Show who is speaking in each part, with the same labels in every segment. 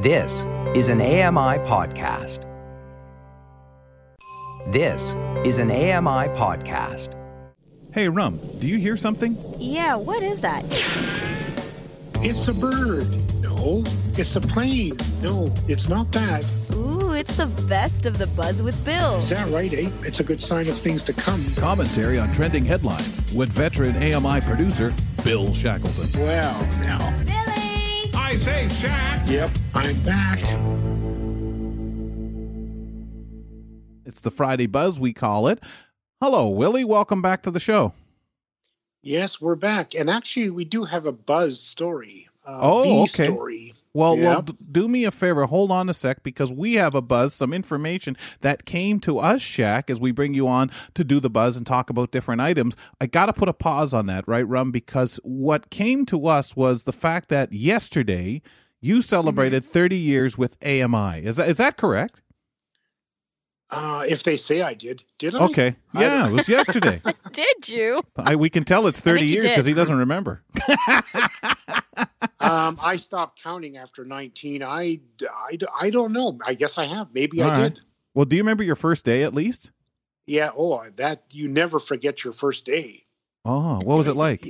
Speaker 1: This is an AMI podcast. This is an AMI podcast.
Speaker 2: Hey, Rum, do you hear something?
Speaker 3: Yeah, what is that?
Speaker 4: It's a bird. No. It's a plane. No, it's not that.
Speaker 3: Ooh, it's the best of the buzz with Bill.
Speaker 4: Is that right, eh? It's a good sign of things to come.
Speaker 2: Commentary on trending headlines with veteran AMI producer Bill Shackleton.
Speaker 4: Well, now.
Speaker 3: Billy!
Speaker 2: I say, Shack!
Speaker 4: Yep, I'm back.
Speaker 2: It's the Friday Buzz, we call it. Hello, Willie. Welcome back to the show.
Speaker 4: Yes, we're back. And actually, we do have a buzz story. Uh,
Speaker 2: Oh,
Speaker 4: bee
Speaker 2: okay.
Speaker 4: story.
Speaker 2: Well, well, d- do me a favor. Hold on a sec because we have a buzz, some information that came to us, Shaq, as we bring you on to do the buzz and talk about different items. I got to put a pause on that, right, Rum? Because what came to us was the fact that yesterday you celebrated
Speaker 4: Mm-hmm.
Speaker 2: 30 years with AMI. Is that is that correct?
Speaker 4: Uh, if they say I did, did I?
Speaker 2: Okay. Yeah,
Speaker 4: don't-
Speaker 2: it was yesterday.
Speaker 3: Did you?
Speaker 2: I, we can tell it's 30 years because he doesn't remember.
Speaker 4: um, I stopped counting after 19. I, I, I don't know. I guess I have. Maybe I
Speaker 2: All right.
Speaker 4: did.
Speaker 2: Well, do you remember your first day at least?
Speaker 4: Yeah. Oh, that you never forget your first day.
Speaker 2: Oh, what was it like?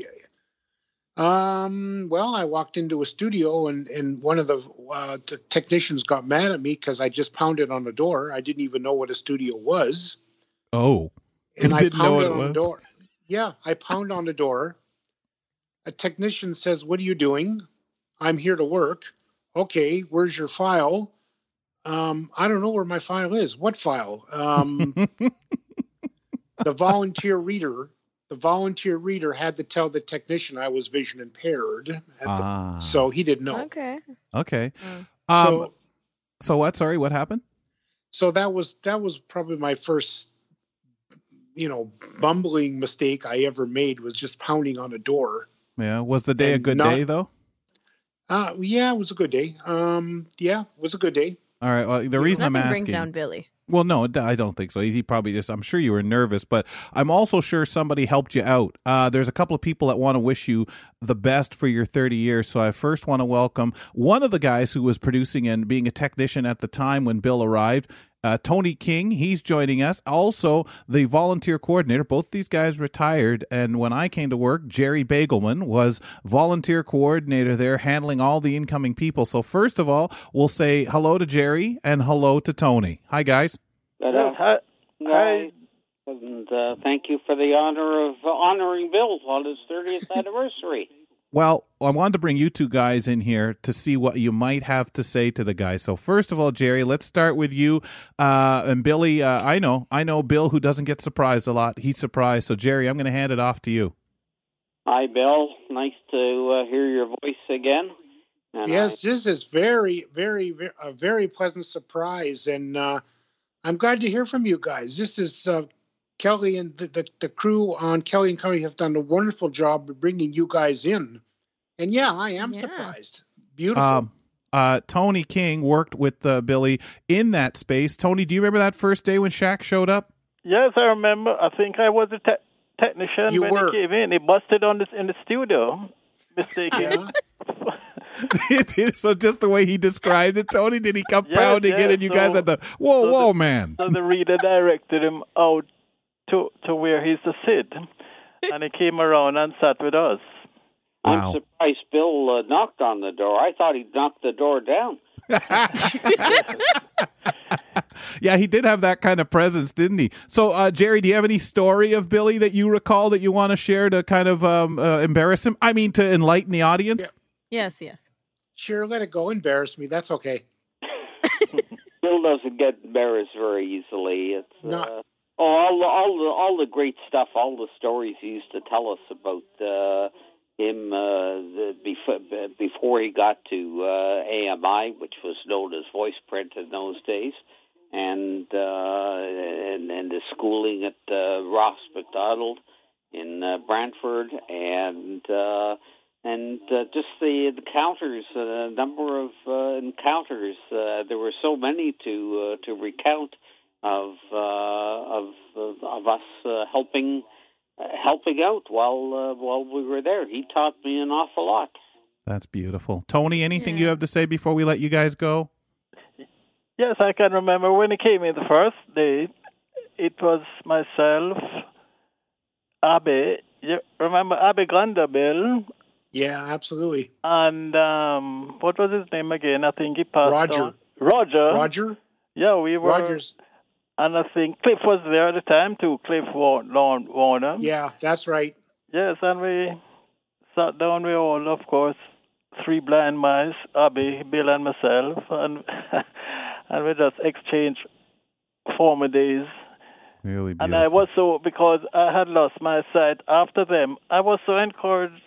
Speaker 4: Um, well, I walked into a studio and, and one of the, uh, the technicians got mad at me because I just pounded on the door. I didn't even know what a studio was.
Speaker 2: Oh,
Speaker 4: And I
Speaker 2: didn't know what
Speaker 4: pounded
Speaker 2: it
Speaker 4: on the door. Yeah, I pound on the door. A technician says, What are you doing? I'm here to work. Okay, where's your file? Um, I don't know where my file is. What file? Um, the volunteer reader. The volunteer reader had to tell the technician I was vision impaired, at the-
Speaker 2: ah,
Speaker 4: so he didn't know.
Speaker 3: Okay.
Speaker 2: okay.
Speaker 3: Mm.
Speaker 2: Um,
Speaker 4: so,
Speaker 2: so what? Sorry, what happened?
Speaker 4: so that was that was probably my first, you know, bumbling mistake I ever made was just pounding on a door.
Speaker 2: Yeah, was the day a good
Speaker 4: not-
Speaker 2: day though?
Speaker 4: Uh, yeah, it was a good day. Um, yeah, it was a good day.
Speaker 2: All right. Well, the reason
Speaker 3: Nothing
Speaker 2: I'm asking brings
Speaker 3: down Billy.
Speaker 2: Well, no, I don't think so. He probably just. I'm sure you were nervous, but I'm also sure somebody helped you out. Uh, there's a couple of people that want to wish you the best for your 30 years. So I first want to welcome one of the guys who was producing and being a technician at the time when Bill arrived. Uh, Tony King, he's joining us. Also, the volunteer coordinator. Both these guys retired, and when I came to work, Jerry Bagelman was volunteer coordinator there, handling all the incoming people. So first of all, we'll say hello to Jerry and hello to Tony. Hi, guys.
Speaker 5: But,
Speaker 6: Yes,
Speaker 5: uh,
Speaker 6: hi,
Speaker 5: and uh, thank you for the honor of honoring Bill on his 30th anniversary.
Speaker 2: Well, I wanted to bring you two guys in here to see what you might have to say to the guy. So first of all, Jerry, let's start with you uh, and Billy. Uh, I know, I know Bill, who doesn't get surprised a lot. He's surprised. So Jerry, I'm going to hand it off to you.
Speaker 5: Hi, Bill. Nice to uh, hear your voice again. And
Speaker 4: yes, this is very, very, very, a very pleasant surprise, and uh, I'm glad to hear from you guys. This is uh, Kelly and the, the the crew on Kelly and Company have done a wonderful job of bringing you guys in, and yeah, I am
Speaker 3: Yeah.
Speaker 4: surprised. Beautiful.
Speaker 2: Um, uh, Tony King worked with uh, Billy in that space. Tony, do you remember that first day when Shaq showed up?
Speaker 6: Yes, I remember. I think I was a te- technician
Speaker 4: You
Speaker 6: when
Speaker 4: were.
Speaker 6: he came in. He busted on this in the studio. Mistaken.
Speaker 2: so just the way he described it, Tony, did he come
Speaker 6: Yes,
Speaker 2: pounding in
Speaker 6: yes,
Speaker 2: and you guys
Speaker 6: so-
Speaker 2: had the whoa,
Speaker 6: so
Speaker 2: whoa,
Speaker 6: the-
Speaker 2: man?
Speaker 6: so the reader directed him out to to where he's to sit, and he came around and sat with us.
Speaker 2: Wow.
Speaker 5: I'm surprised Bill uh, knocked on the door. I thought he knocked the door down.
Speaker 2: Yeah, he did have that kind of presence, didn't he? So, uh, Jerry, do you have any story of Billy that you recall that you want to share to kind of um, uh, embarrass him? I mean, to enlighten the audience?
Speaker 3: Yes, yes.
Speaker 4: Sure, let it go. Embarrass me. That's okay.
Speaker 5: Bill doesn't get embarrassed very easily. It's
Speaker 4: Not,
Speaker 5: uh, oh, all the all the all the great stuff, all the stories he used to tell us about uh, him uh, the, before before he got to uh, AMI, which was known as Voice Print in those days, and uh, and and the schooling at uh, Ross Macdonald in uh, Brantford, and uh, and uh, just the encounters, a number of uh, encounters. Uh, there were so many to uh, to recount of uh, of of, of us uh, helping uh, helping out while uh, while we were there. He taught me an awful lot.
Speaker 2: That's beautiful. Tony, anything you have to say before we let you guys go?
Speaker 6: Yes, I can remember when he came in the first day. It was myself, Abe. You remember Abe Grandabill
Speaker 4: Yeah, absolutely.
Speaker 6: and um, what was his name again? I think he passed
Speaker 4: Roger.
Speaker 6: on. Roger.
Speaker 4: Roger,
Speaker 6: Yeah, we were.
Speaker 4: Rogers.
Speaker 6: And I think Cliff was there at the time too. Cliff Wa- Lawn- Warner.
Speaker 4: Yeah, that's right.
Speaker 6: Yes, and we sat down. We all, of course, three blind mice, Abby, Bill, and myself, and and we just exchanged former days.
Speaker 2: Really beautiful.
Speaker 6: And I was so because I had lost my sight after them. I was so encouraged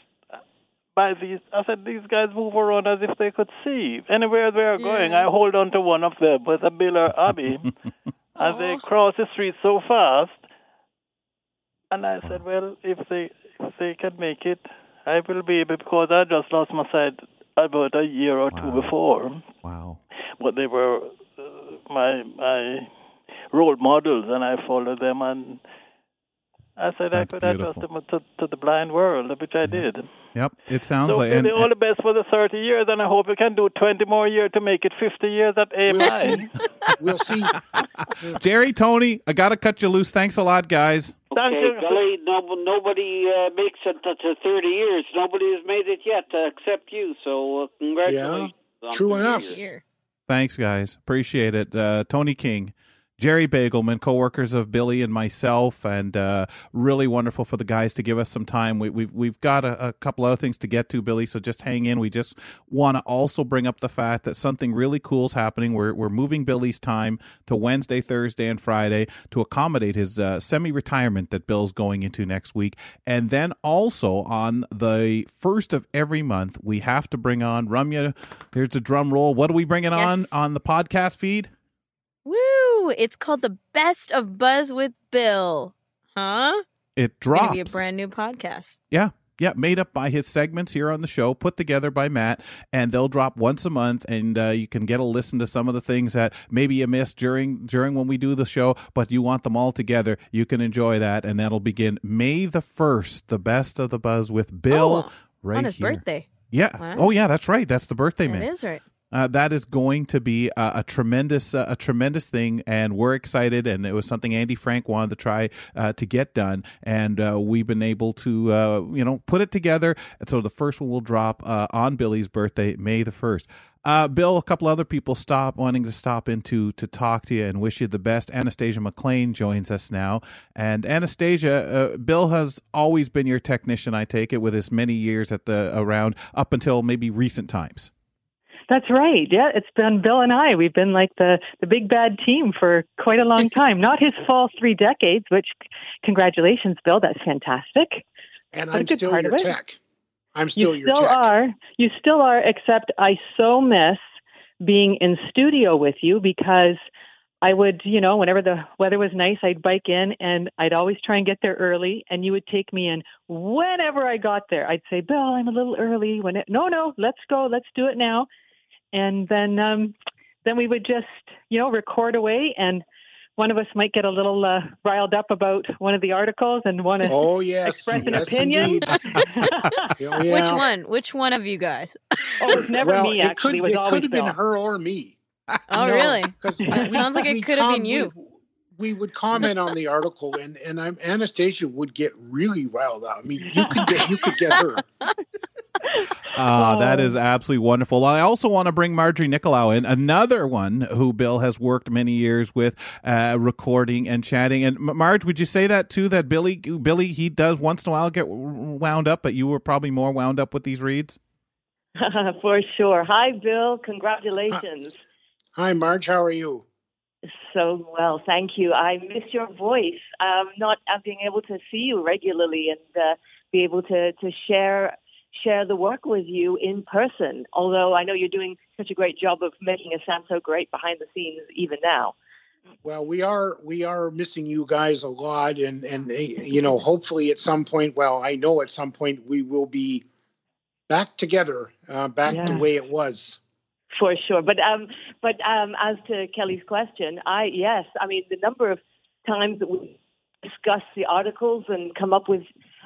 Speaker 6: by these. I said these guys move around as if they could see anywhere they are going. I hold on to one of them with a Bill or Abby, as they cross the street so fast. And I said, well, if they if they can make it, I will be able because I just lost my sight about a year or two before
Speaker 2: wow.
Speaker 6: but they were uh, my my role models, and I followed them. And I said I
Speaker 2: That's
Speaker 6: could adjust
Speaker 2: beautiful.
Speaker 6: them to, to the blind world, which I did.
Speaker 2: Yep. It sounds
Speaker 6: So
Speaker 2: like
Speaker 6: really,
Speaker 2: and,
Speaker 6: all the best for the 30 years, and I hope you can do 20 more years to make it 50 years at
Speaker 4: We'll
Speaker 6: AMI.
Speaker 4: see. We'll see.
Speaker 2: Jerry, Tony, I got to cut you loose. Thanks a lot, guys.
Speaker 6: Thank
Speaker 5: Okay,
Speaker 6: you.
Speaker 5: Billy, no, nobody uh, makes it to, to 30 years. Nobody has made it yet uh, except you. So uh, congratulations. on
Speaker 4: true enough.
Speaker 5: years.
Speaker 3: Here.
Speaker 2: Thanks, guys. Appreciate it. Uh, Tony King, Jerry Bagelman, co-workers of Billy and myself, and uh, really wonderful for the guys to give us some time. We, we've we've got a, a couple other things to get to, Billy. So just hang in. We just want to also bring up the fact that something really cool is happening. We're we're moving Billy's time to Wednesday, Thursday, and Friday to accommodate his uh, semi-retirement that Bill's going into next week, and then also on the first of every month we have to bring on Rumya. There's a drum roll. What are we bringing on on the podcast feed?
Speaker 3: Woo! It's called the Best of Buzz with Bill. Huh?
Speaker 2: It
Speaker 3: It's gonna be a brand new podcast.
Speaker 2: Yeah. Yeah, made up by his segments here on the show, put together by Matt, and they'll drop once a month, and uh, you can get a listen to some of the things that maybe you missed during during when we do the show, but you want them all together. You can enjoy that, and that'll begin May the first, the best of the buzz with Bill
Speaker 3: Oh,
Speaker 2: right
Speaker 3: on his
Speaker 2: here.
Speaker 3: birthday.
Speaker 2: Yeah.
Speaker 3: Wow.
Speaker 2: Oh, yeah, that's right. That's the birthday
Speaker 3: That
Speaker 2: man.
Speaker 3: is right.
Speaker 2: Uh, that is going to be a, a tremendous, uh, a tremendous thing, and we're excited. And it was something Andy Frank wanted to try uh, to get done, and uh, we've been able to, uh, you know, put it together. So the first one will drop uh, on Billy's birthday, May the first. Uh, Bill, a couple other people stop wanting to stop in to, to talk to you and wish you the best. Anastasia McLean joins us now, and Anastasia, uh, Bill has always been your technician. I take it with his many years at the around up until maybe recent times.
Speaker 7: That's right. Yeah, it's been Bill and I. We've been like the the big bad team for quite a long time. Not his full three decades, which congratulations, Bill. That's fantastic.
Speaker 4: And I'm still
Speaker 7: part
Speaker 4: your tech. I'm still your tech.
Speaker 7: you
Speaker 4: your
Speaker 7: still
Speaker 4: tech.
Speaker 7: are. You still are. Except I so miss being in studio with you because I would, you know, whenever the weather was nice, I'd bike in and I'd always try and get there early, and you would take me in whenever I got there. I'd say, Bill, I'm a little early. When it, no, no, let's go, let's do it now, and then um, then we would just, you know, record away, and one of us might get a little uh, riled up about one of the articles and want to
Speaker 4: Oh yes,
Speaker 7: express an
Speaker 4: yes,
Speaker 7: opinion.
Speaker 4: Oh, yeah.
Speaker 3: Which one? Which one of you guys?
Speaker 7: Oh, it was never
Speaker 4: well,
Speaker 7: me.
Speaker 4: it
Speaker 7: Actually,
Speaker 4: could,
Speaker 7: it was
Speaker 4: it could have been her or me.
Speaker 3: Oh,
Speaker 4: No,
Speaker 3: really?
Speaker 4: 'cause
Speaker 3: It sounds like it could have been you.
Speaker 4: We, we would comment on the article, and and I'm, Anastasia would get really riled up. I mean, you could get you could get her.
Speaker 2: Uh, that
Speaker 7: Oh.
Speaker 2: absolutely wonderful. I also want to bring Marjorie Nicolau in, another one who Bill has worked many years with, uh, recording and chatting. And Marge, would you say that too? That Billy, Billy, he does once in a while get wound up, but you were probably more wound up with these reads.
Speaker 8: For sure. Hi, Bill. Congratulations.
Speaker 4: Hi, Marge. How are you?
Speaker 8: So well, thank you. I miss your voice. Um, not uh, being able to see you regularly and uh, be able to to share share the work with you in person. Although I know you're doing such a great job of making sound so great behind the scenes, even now.
Speaker 4: Well, we are we are missing you guys a lot, and and eh, you know, hopefully at some point. Well, I know at some point we will be back together, uh, back the way it was.
Speaker 8: For sure. But um, but um, as to Kelly's question, I yes, I mean the number of times that we discuss the articles and come up with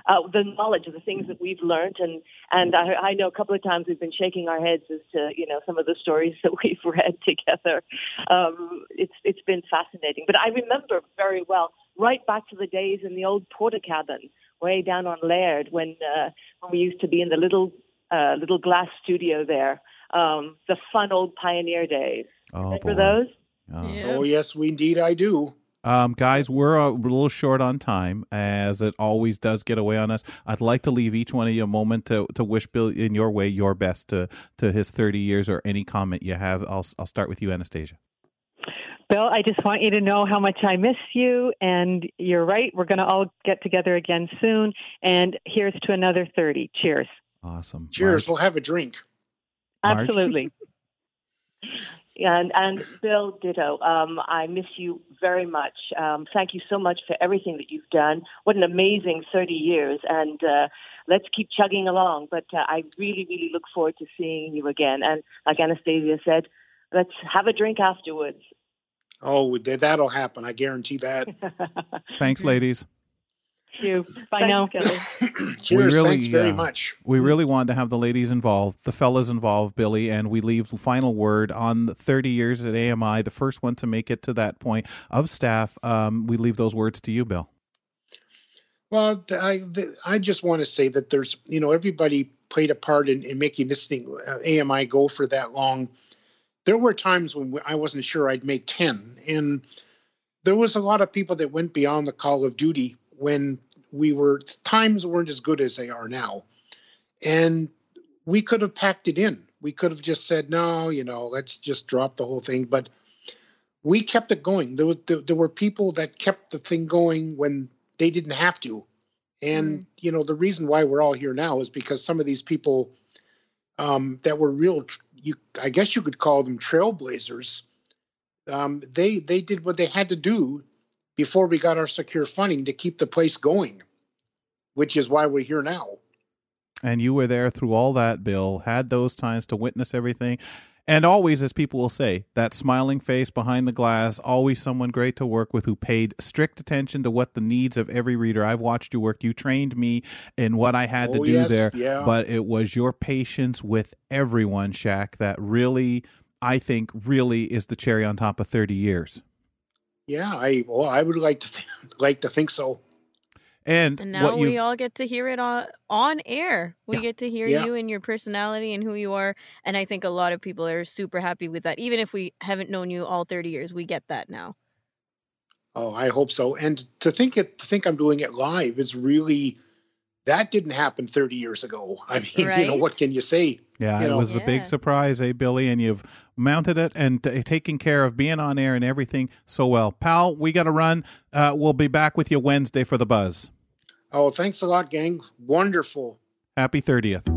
Speaker 8: uh, the knowledge of the things that we've learned. And and I, I know a couple of times we've been shaking our heads as to you know some of the stories that we've read together. Um, it's it's been fascinating. But I remember very well right back to the days in the old porter cabin way down on Laird when uh, when we used to be in the little uh, little glass studio there. Um, the fun old pioneer days.
Speaker 2: Oh,
Speaker 8: Remember
Speaker 2: boy.
Speaker 8: those?
Speaker 2: Oh.
Speaker 3: Yeah.
Speaker 4: Oh yes, we indeed I do.
Speaker 2: Um, guys, we're a little short on time, as it always does get away on us. I'd like to leave each one of you a moment to, to wish Bill in your way your best to, to his 30 years or any comment you have. I'll, I'll start with you, Anastasia.
Speaker 7: Bill, I just want you to know how much I miss you. And you're right. We're going to all get together again soon. And here's to another 30. Cheers.
Speaker 2: Awesome.
Speaker 4: Cheers.
Speaker 2: Marge?
Speaker 4: We'll have a drink.
Speaker 2: Marge?
Speaker 7: Absolutely.
Speaker 8: And and Bill, ditto. Um, I miss you very much. Um, thank you so much for everything that you've done. What an amazing 30 years, and uh, let's keep chugging along. But uh, I really, really look forward to seeing you again. And like Anastasia said, let's have a drink afterwards.
Speaker 4: Oh, that'll happen. I guarantee that.
Speaker 2: Thanks, ladies.
Speaker 7: Thank you. Bye
Speaker 8: Thanks,
Speaker 7: now.
Speaker 8: Kelly.
Speaker 4: Cheers.
Speaker 2: really,
Speaker 4: Thanks very
Speaker 2: uh,
Speaker 4: much.
Speaker 2: We really wanted to have the ladies involved, the fellas involved, Billy, and we leave the final word on the 30 years at AMI, the first one to make it to that point of staff. Um, we leave those words to you, Bill.
Speaker 4: Well, th- I th- I just want to say that there's you know everybody played a part in, in making this thing uh, AMI go for that long. There were times when I wasn't sure I'd make ten, and there was a lot of people that went beyond the call of duty when we were times weren't as good as they are now, and we could have packed it in. We could have just said no, you know, let's just drop the whole thing, but. We kept it going. There, was, there, there were people that kept the thing going when they didn't have to. And you know the reason why we're all here now is because some of these people um, that were real, you I guess you could call them trailblazers. Um, they they did what they had to do before we got our secure funding to keep the place going, which is why we're here now.
Speaker 2: And you were there through all that, Bill, had those times to witness everything. And always, as people will say, that smiling face behind the glass, always someone great to work with who paid strict attention to what the needs of every reader. I've watched you work. You trained me in what I had to
Speaker 4: Oh,
Speaker 2: do
Speaker 4: yes,
Speaker 2: there.
Speaker 4: yeah.
Speaker 2: But it was your patience with everyone, Shaq, that really, I think, really is the cherry on top of 30 years.
Speaker 4: Yeah, I well, I would like to th- like to think so.
Speaker 2: And,
Speaker 3: And now
Speaker 2: what
Speaker 3: we all get to hear it on on air. We
Speaker 2: Yeah.
Speaker 3: get to hear
Speaker 4: Yeah.
Speaker 3: you and your personality and who you are. And I think a lot of people are super happy with that. Even if we haven't known you all 30 years, we get that now.
Speaker 4: Oh, I hope so. And to think it, to think I'm doing it live is really that didn't happen 30 years ago. I mean, you know, what can you say?
Speaker 2: Yeah,
Speaker 4: you
Speaker 2: it
Speaker 4: know.
Speaker 2: was a big surprise, eh, Billy? And you've mounted it and t- taken care of being on air and everything so well. Pal, we got to run. Uh, we'll be back with you Wednesday for the buzz.
Speaker 4: Oh, thanks a lot, gang. Wonderful.
Speaker 2: Happy 30th.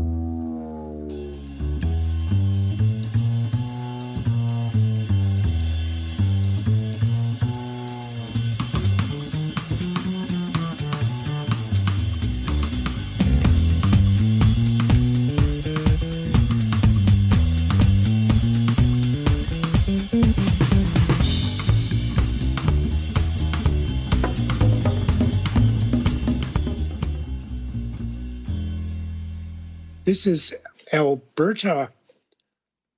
Speaker 4: This is Alberta,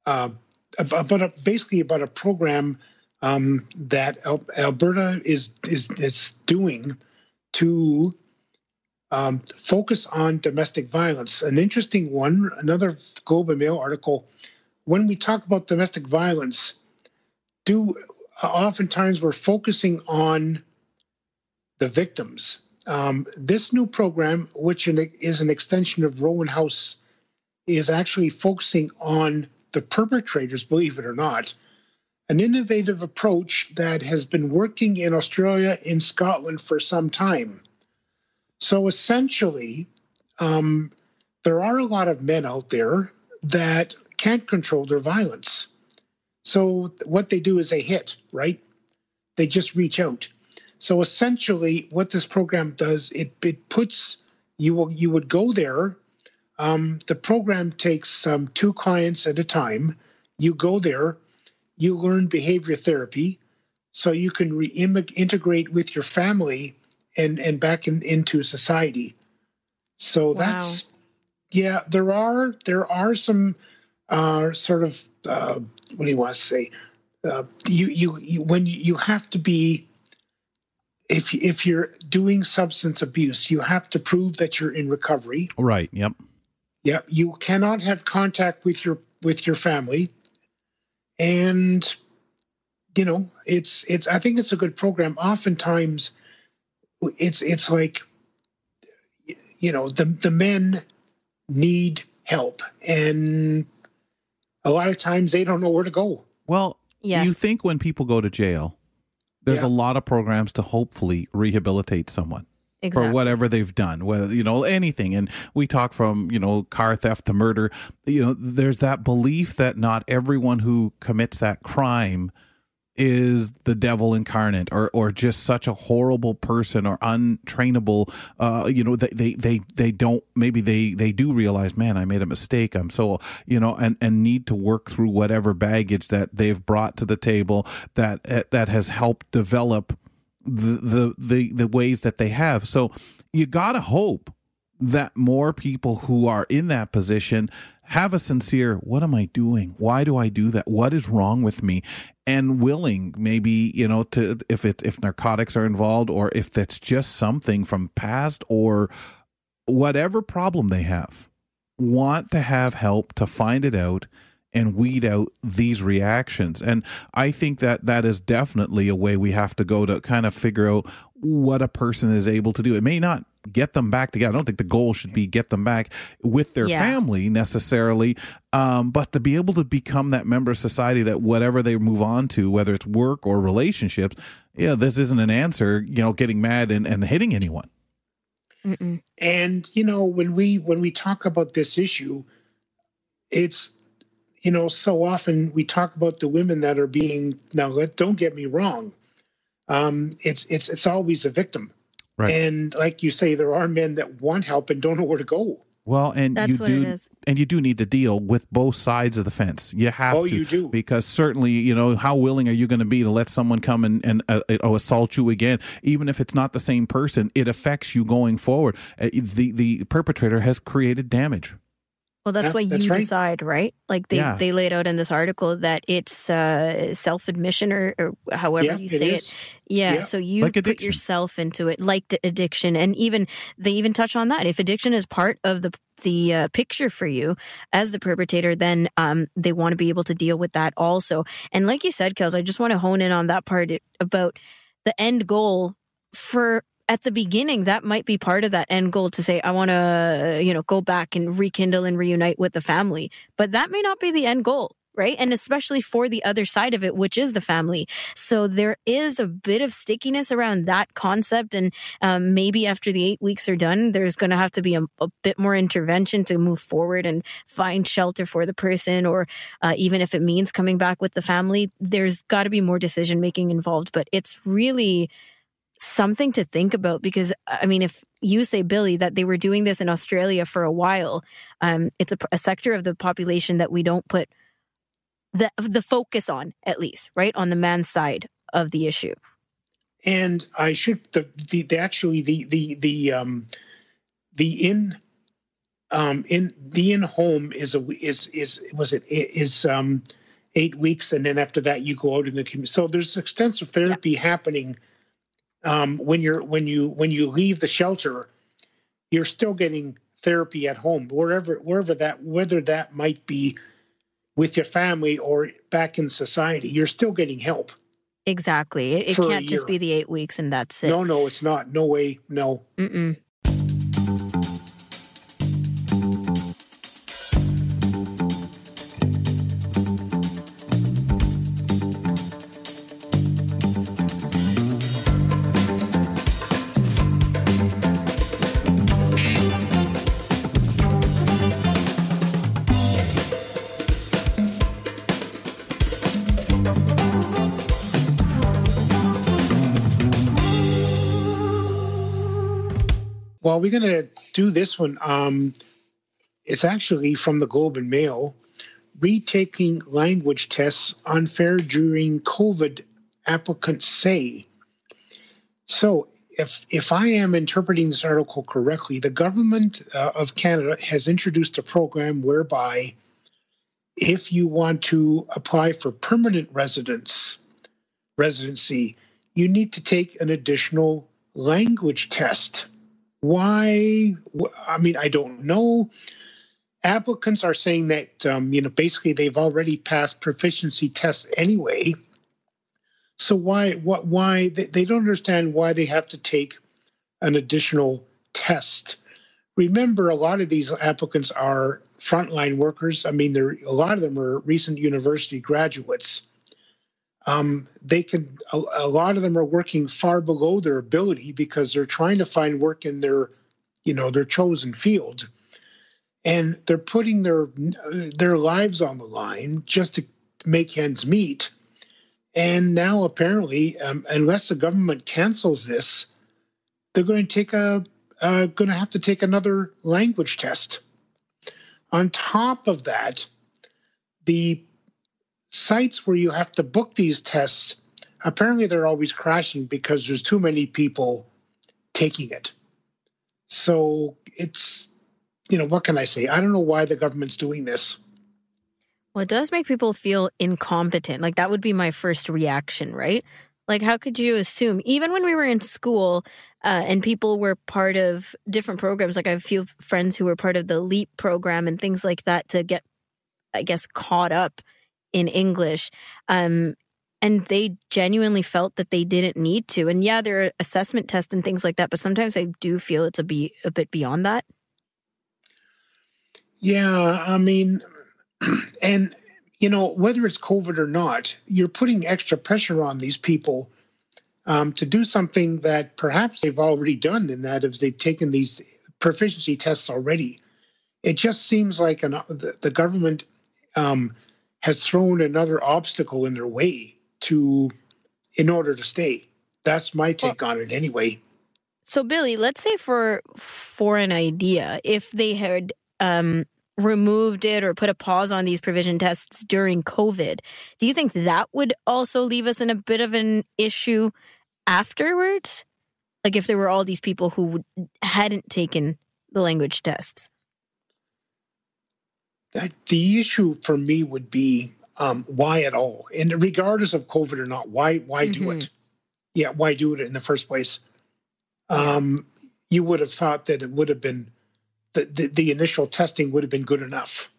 Speaker 4: uh, about a, basically about a program um, that Al- Alberta is is is doing to um, focus on domestic violence. An interesting one, another Globe and Mail article. When we talk about domestic violence, do oftentimes we're focusing on the victims. Um, this new program, which is an extension of Rowan House, is actually focusing on the perpetrators, believe it or not. An innovative approach that has been working in Australia, in Scotland for some time. So essentially, um, there are a lot of men out there that can't control their violence. So what they do is they hit, right? They just reach out. So essentially, what this program does, it it puts you will you would go there. Um, the program takes um, two clients at a time. You go there, you learn behavior therapy, so you can re- integrate with your family and and back in, into society. So
Speaker 3: Wow.
Speaker 4: that's yeah. There are there are some uh, sort of uh, what do you want to say? Uh, you, you you when you, you have to be if if you're doing substance abuse, you have to prove that you're in recovery.
Speaker 2: Right. Yep.
Speaker 4: Yeah, you cannot have contact with your with your family, and you know it's it's. I think it's a good program. Oftentimes, it's it's like you know the the men need help, and a lot of times they don't know where to go.
Speaker 2: Well,
Speaker 3: Yes.
Speaker 2: you think when people go to jail, there's
Speaker 4: Yeah.
Speaker 2: a lot of programs to hopefully rehabilitate someone.
Speaker 3: Exactly.
Speaker 2: for whatever they've done, whether you know anything. And we talk from you know car theft to murder. You know, there's that belief that not everyone who commits that crime is the devil incarnate or or just such a horrible person or untrainable uh you know they they they, they don't maybe they they do realize man i made a mistake i'm so you know and and need to work through whatever baggage that they've brought to the table that that has helped develop the the the, ways that they have. So you gotta hope that more people who are in that position have a sincere what am i doing? Why do i do that? What is wrong with me? And willing maybe you know to if it if narcotics are involved or if that's just something from past or whatever problem they have want to have help to find it out and weed out these reactions and i think that that is definitely a way we have to go to kind of figure out what a person is able to do it may not get them back together i don't think the goal should be get them back with their
Speaker 3: Yeah.
Speaker 2: family necessarily um, but to be able to become that member of society that whatever they move on to whether it's work or relationships yeah this isn't an answer you know getting mad and, and hitting anyone
Speaker 3: Mm-mm.
Speaker 4: And you know, when we when we talk about this issue, it's you know, so often we talk about the women that are being now. let- Don't get me wrong. Um, it's it's it's always a victim,
Speaker 2: Right.
Speaker 4: and like you say, there are men that want help and don't know where to go.
Speaker 2: well and
Speaker 3: That's
Speaker 2: you
Speaker 3: what
Speaker 2: do
Speaker 3: it is.
Speaker 2: and you do need to deal with both sides of the fence. You have
Speaker 4: Oh,
Speaker 2: to,
Speaker 4: you do.
Speaker 2: because certainly, you know, how willing are you going to be to let someone come and and uh, uh, assault you again, even if it's not the same person? It affects you going forward. Uh, the the perpetrator has created damage.
Speaker 3: Well, that's
Speaker 4: Yeah,
Speaker 3: why you
Speaker 4: that's right.
Speaker 3: decide, right? Like they,
Speaker 2: Yeah.
Speaker 3: they laid out in this article that it's uh, self admission or, or however
Speaker 4: yeah,
Speaker 3: you say it. Yeah,
Speaker 4: Yeah.
Speaker 3: so you
Speaker 2: Like
Speaker 3: put yourself into it, like addiction, and even they even touch on that. If addiction is part of the the uh, picture for you as the perpetrator, then um, they want to be able to deal with that also. And like you said, Kels, I just want to hone in on that part about the end goal for. At the beginning, that might be part of that end goal to say, I want to, you know, go back and rekindle and reunite with the family. But that may not be the end goal, right? And especially for the other side of it, which is the family. So there is a bit of stickiness around that concept. And um, maybe after the eight weeks are done, there's going to have to be a, a bit more intervention to move forward and find shelter for the person, or uh, even if it means coming back with the family, there's got to be more decision making involved. But it's really something to think about because I mean, if you say Billy that they were doing this in Australia for a while, um, it's a, a sector of the population that we don't put the the focus on at least right on the man's side of the issue.
Speaker 4: And I should the the, the actually the the the um the in um in the in home is a is is was it is um eight weeks and then after that you go out in the community. So there's extensive therapy happening um when you're when you when you leave the shelter, you're still getting therapy at home wherever wherever that whether that might be with your family or back in society you're still getting help
Speaker 3: Exactly. It, it can't just be the eight weeks and that's it.
Speaker 4: no no it's not no way no
Speaker 3: Mm-mm.
Speaker 4: We're going to do this one. Um, it's actually from the Globe and Mail. Retaking language tests unfair during COVID, applicants say. So, if if I am interpreting this article correctly, the government uh, of Canada has introduced a program whereby if you want to apply for permanent residence residency, you need to take an additional language test. Why? I mean, I don't know. Applicants are saying that um, you know basically they've already passed proficiency tests anyway. So why what why they, they don't understand why they have to take an additional test. Remember, a lot of these applicants are frontline workers. I mean, a lot of them are recent university graduates. Um, they can a, a, lot of them are working far below their ability because they're trying to find work in their you know their chosen field. And they're putting their their lives on the line just to make ends meet. And now apparently um, unless the government cancels this they're going to take a uh, going to have to take another language test. On top of that the sites where you have to book these tests, apparently they're always crashing because there's too many people taking it. So it's, you know, what can I say? I don't know why the government's doing this.
Speaker 3: Well, it does make people feel incompetent. Like that would be my first reaction, right? Like, how could you assume, even when we were in school uh, and people were part of different programs, like I have a few friends who were part of the LEAP program and things like that to get, I guess, caught up in English. Um, and they genuinely felt that they didn't need to. And yeah, there are assessment tests and things like that, but sometimes I do feel it's a be a bit beyond that.
Speaker 4: Yeah, I mean, and you know whether it's COVID or not, you're putting extra pressure on these people um, to do something that perhaps they've already done. In that, if they've taken these proficiency tests already, it just seems like an, the, the government um, has thrown another obstacle in their way to in order to stay. That's my take well, on it anyway.
Speaker 3: So Billy, let's say for for an idea, if they had um, removed it or put a pause on these provision tests during COVID, do you think that would also leave us in a bit of an issue afterwards? Like if there were all these people who hadn't taken the language tests?
Speaker 4: The issue for me would be um, why at all, and regardless of COVID or not, why why mm-hmm. do it? Yeah, why do it in the first place? Um, you would have thought that it would have been the, the, the initial testing would have been good enough.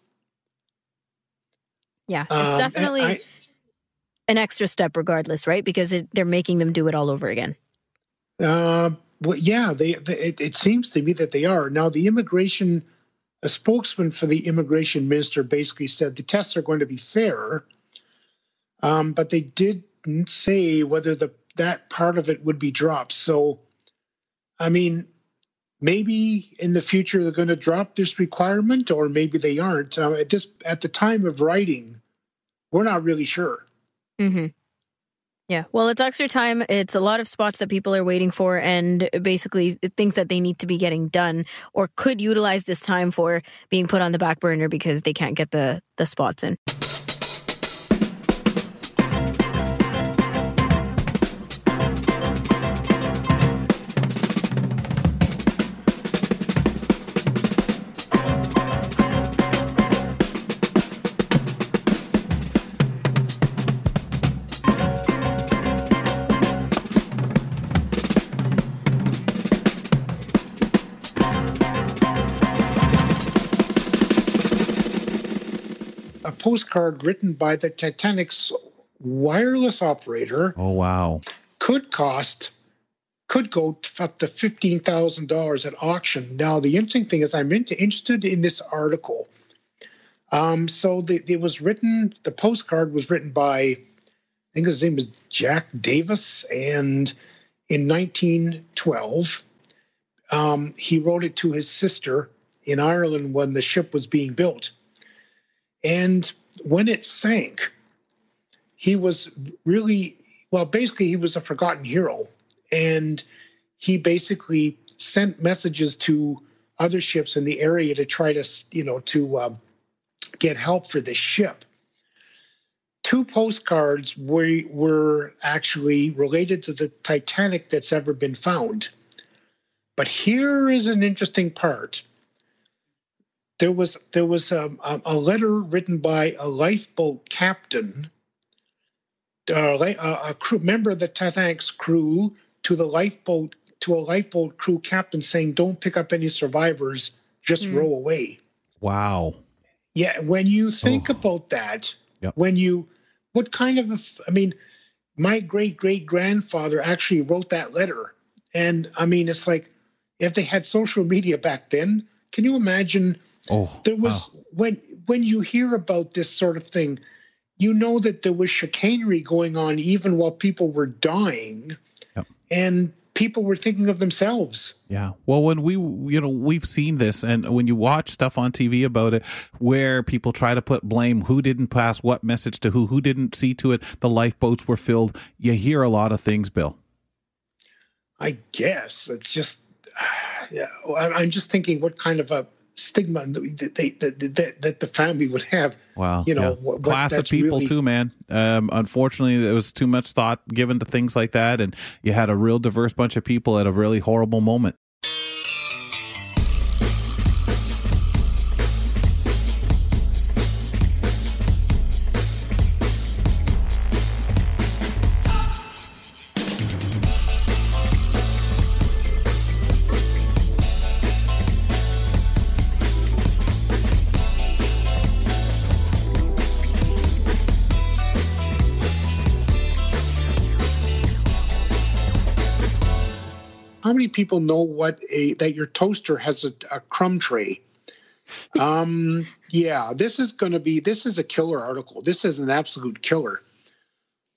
Speaker 3: Yeah, it's um, definitely I, an extra step, regardless, right? Because it, they're making them do it all over again.
Speaker 4: Uh, well, yeah, they, they it, it seems to me that they are now. The immigration a spokesman for the immigration minister basically said the tests are going to be fair, um, but they didn't say whether the that part of it would be dropped. So, I mean, maybe in the future they're going to drop this requirement, or maybe they aren't. Uh, at this at the time of writing, we're not really sure.
Speaker 3: Mm-hmm. Yeah. Well, it's extra time. It's a lot of spots that people are waiting for and basically things that they need to be getting done or could utilize this time for being put on the back burner because they can't get the, the spots in.
Speaker 4: Postcard written by the Titanic's wireless operator.
Speaker 2: Oh wow!
Speaker 4: Could cost could go up to fifteen thousand dollars at auction. Now the interesting thing is I'm into, interested in this article. Um, so the, it was written. The postcard was written by I think his name was Jack Davis, and in 1912 um, he wrote it to his sister in Ireland when the ship was being built. And when it sank, he was really, well, basically, he was a forgotten hero. And he basically sent messages to other ships in the area to try to, you know, to um, get help for this ship. two postcards were were actually related to the Titanic that's ever been found. But here is an interesting part. There was there was a, a, a letter written by a lifeboat captain, uh, a, a crew member of the Titanic's crew, to the lifeboat to a lifeboat crew captain saying, "Don't pick up any survivors, just
Speaker 3: Hmm.
Speaker 4: row away."
Speaker 2: Wow.
Speaker 4: Yeah, when you think
Speaker 2: Oh.
Speaker 4: about that,
Speaker 2: Yep.
Speaker 4: when you, what kind of, a f- I mean, my great great grandfather actually wrote that letter. And I mean, it's like if they had social media back then, can you imagine?
Speaker 2: Oh,
Speaker 4: There was,
Speaker 2: wow.
Speaker 4: when, when you hear about this sort of thing, you know that there was chicanery going on even while people were dying.
Speaker 2: Yep.
Speaker 4: And people were thinking of themselves.
Speaker 2: Yeah. Well, when we, you know, we've seen this, and when you watch stuff on TV about it, where people try to put blame, who didn't pass what message to who, who didn't see to it, the lifeboats were filled. You hear a lot of things, Bill.
Speaker 4: I guess it's just, yeah. I- I'm just thinking what kind of a stigma that they, that, that, that the family would have.
Speaker 2: Wow.
Speaker 4: You know,
Speaker 2: yeah.
Speaker 4: what
Speaker 2: class of people
Speaker 4: really-
Speaker 2: too, man. Um, unfortunately, there was too much thought given to things like that, and you had a real diverse bunch of people at a really horrible moment.
Speaker 4: People know what a that your toaster has a, a crumb tray? Um, yeah, this is going to be this is a killer article. This is an absolute killer.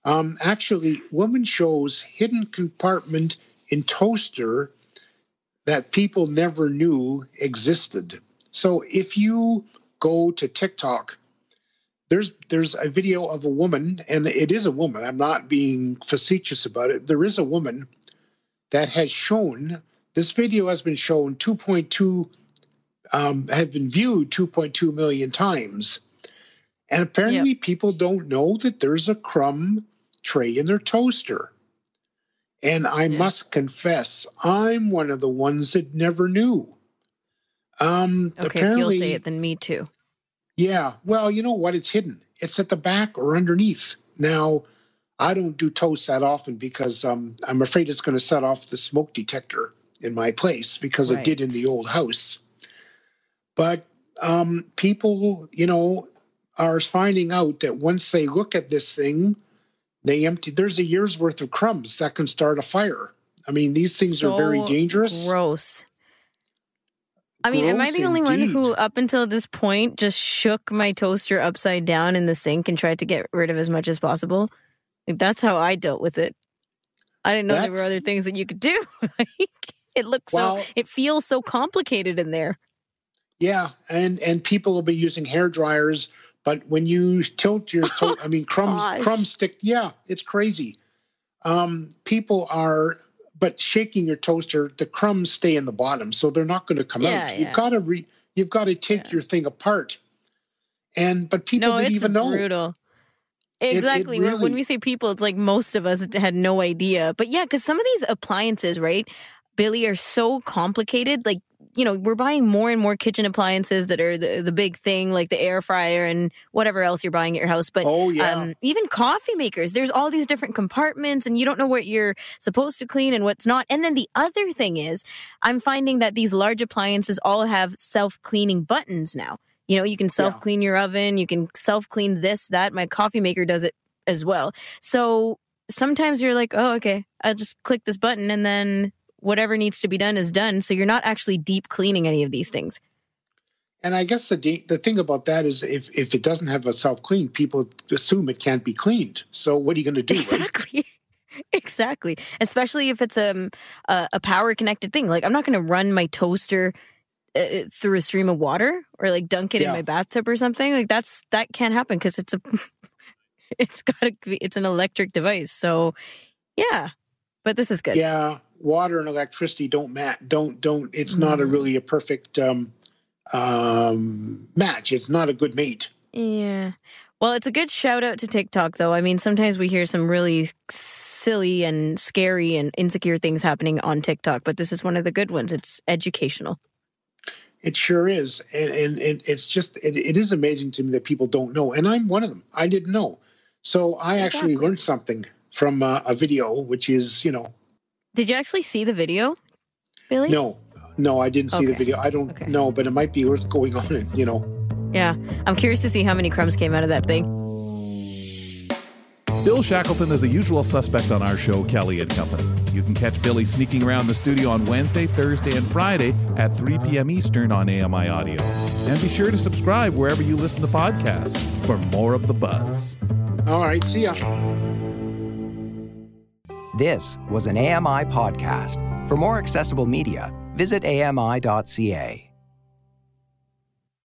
Speaker 4: Um, actually, woman shows hidden compartment in toaster that people never knew existed. So if you go to TikTok, there's there's a video of a woman, and it is a woman. I'm not being facetious about it. There is a woman that has shown this video has been shown 2.2 um, have been viewed 2.2 million times, and apparently people don't know that there's a crumb tray in their toaster. And I
Speaker 3: Yeah.
Speaker 4: must confess, I'm one of the ones that never knew. Um,
Speaker 3: Okay, if you'll say it, then me too.
Speaker 4: yeah. Well, you know what? It's hidden. It's at the back or underneath. Now, I don't do toast that often because um, I'm afraid it's going to set off the smoke detector in my place because it did in the old house. But um, people, you know, are finding out that once they look at this thing, they empty. There's a year's worth of crumbs that can start a fire. I mean, these things are very dangerous.
Speaker 3: Gross. I mean, am I the only one who, up until this point, just shook my toaster upside down in the sink and tried to get rid of as much as possible? Like, that's how I dealt with it. I didn't know there were other things that you could do. like, it looks
Speaker 4: Well-
Speaker 3: so, it feels so complicated in there.
Speaker 4: Yeah, and and people will be using hair dryers, but when you tilt your, to- I mean, crumbs,
Speaker 3: Gosh.
Speaker 4: crumbs stick. Yeah, it's crazy. Um, people are, but shaking your toaster, the crumbs stay in the bottom, so they're not going to come
Speaker 3: Yeah,
Speaker 4: out.
Speaker 3: yeah.
Speaker 4: You've got to re, you've got to take
Speaker 3: Yeah.
Speaker 4: your thing apart. And but people
Speaker 3: no,
Speaker 4: didn't even know.
Speaker 3: Brutal.
Speaker 4: it
Speaker 3: Exactly. When- When we say people, it's like most of us had no idea. But yeah, because some of these appliances, right, Billy, are so complicated. Like, you know, we're buying more and more kitchen appliances that are the, the big thing, like the air fryer and whatever else you're buying at your house. But
Speaker 4: Oh yeah,
Speaker 3: um, even coffee makers, there's all these different compartments, and you don't know what you're supposed to clean and what's not. And then the other thing is, I'm finding that these large appliances all have self cleaning buttons now. You know, you can self clean your oven, you can self clean this, that. My coffee maker does it as well. So sometimes you're like, oh, okay, I'll just click this button and then whatever needs to be done is done. So you're not actually deep cleaning any of these things.
Speaker 4: and I guess the da- the thing about that is if if it doesn't have a self clean, people assume it can't be cleaned. So what are you going to do? Right?
Speaker 3: Exactly. Exactly. Especially if it's um, a, a power connected thing. Like, I'm not going to run my toaster uh, through a stream of water or like dunk it
Speaker 4: Yeah.
Speaker 3: in my bathtub or something. Like, that's that can't happen because it's a, it's got to be, it's an electric device. So, yeah. But this is good.
Speaker 4: Yeah, water and electricity don't match. Don't don't. It's not a
Speaker 3: Mhm.
Speaker 4: really a perfect um, um, match. It's not a good mate.
Speaker 3: Yeah. Well, it's a good shout out to TikTok, though. I mean, sometimes we hear some really silly and scary and insecure things happening on TikTok, but this is one of the good ones. It's educational.
Speaker 4: It sure is, and and, and it's just it, it is amazing to me that people don't know, and I'm one of them. I didn't know, so I actually learned something from uh, a video, which is you know
Speaker 3: Did you actually see the video, Billy?
Speaker 4: no, no, I didn't see the video. I don't
Speaker 3: Okay.
Speaker 4: know, but it might be worth going on. You know,
Speaker 3: Yeah. I'm curious to see how many crumbs came out of that thing.
Speaker 2: Bill Shackleton is a usual suspect on our show, Kelly and Company. You can catch Billy sneaking around the studio on Wednesday, Thursday, and Friday at 3 p.m. Eastern on AMI Audio. And be sure to subscribe wherever you listen to podcasts for more of the buzz.
Speaker 4: all right, see ya.
Speaker 1: This was an AMI podcast. For more accessible media, visit ami.ca.